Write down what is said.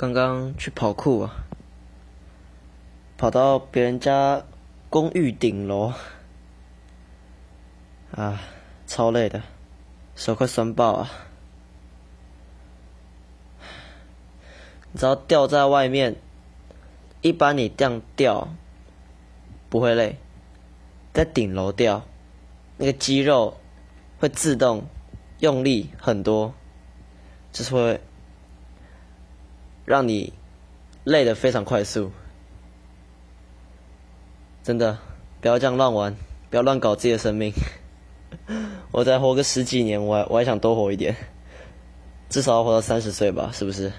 刚刚去跑酷啊，跑到别人家公寓顶楼，啊，超累的，手快酸爆啊！你知道吊在外面，一般你这样吊不会累，在顶楼吊，那个肌肉会自动用力很多，就是会。让你累得非常快速，真的不要这样乱玩，不要乱搞自己的生命。我再活个十几年，我还我还想多活一点，至少要活到三十岁吧，是不是？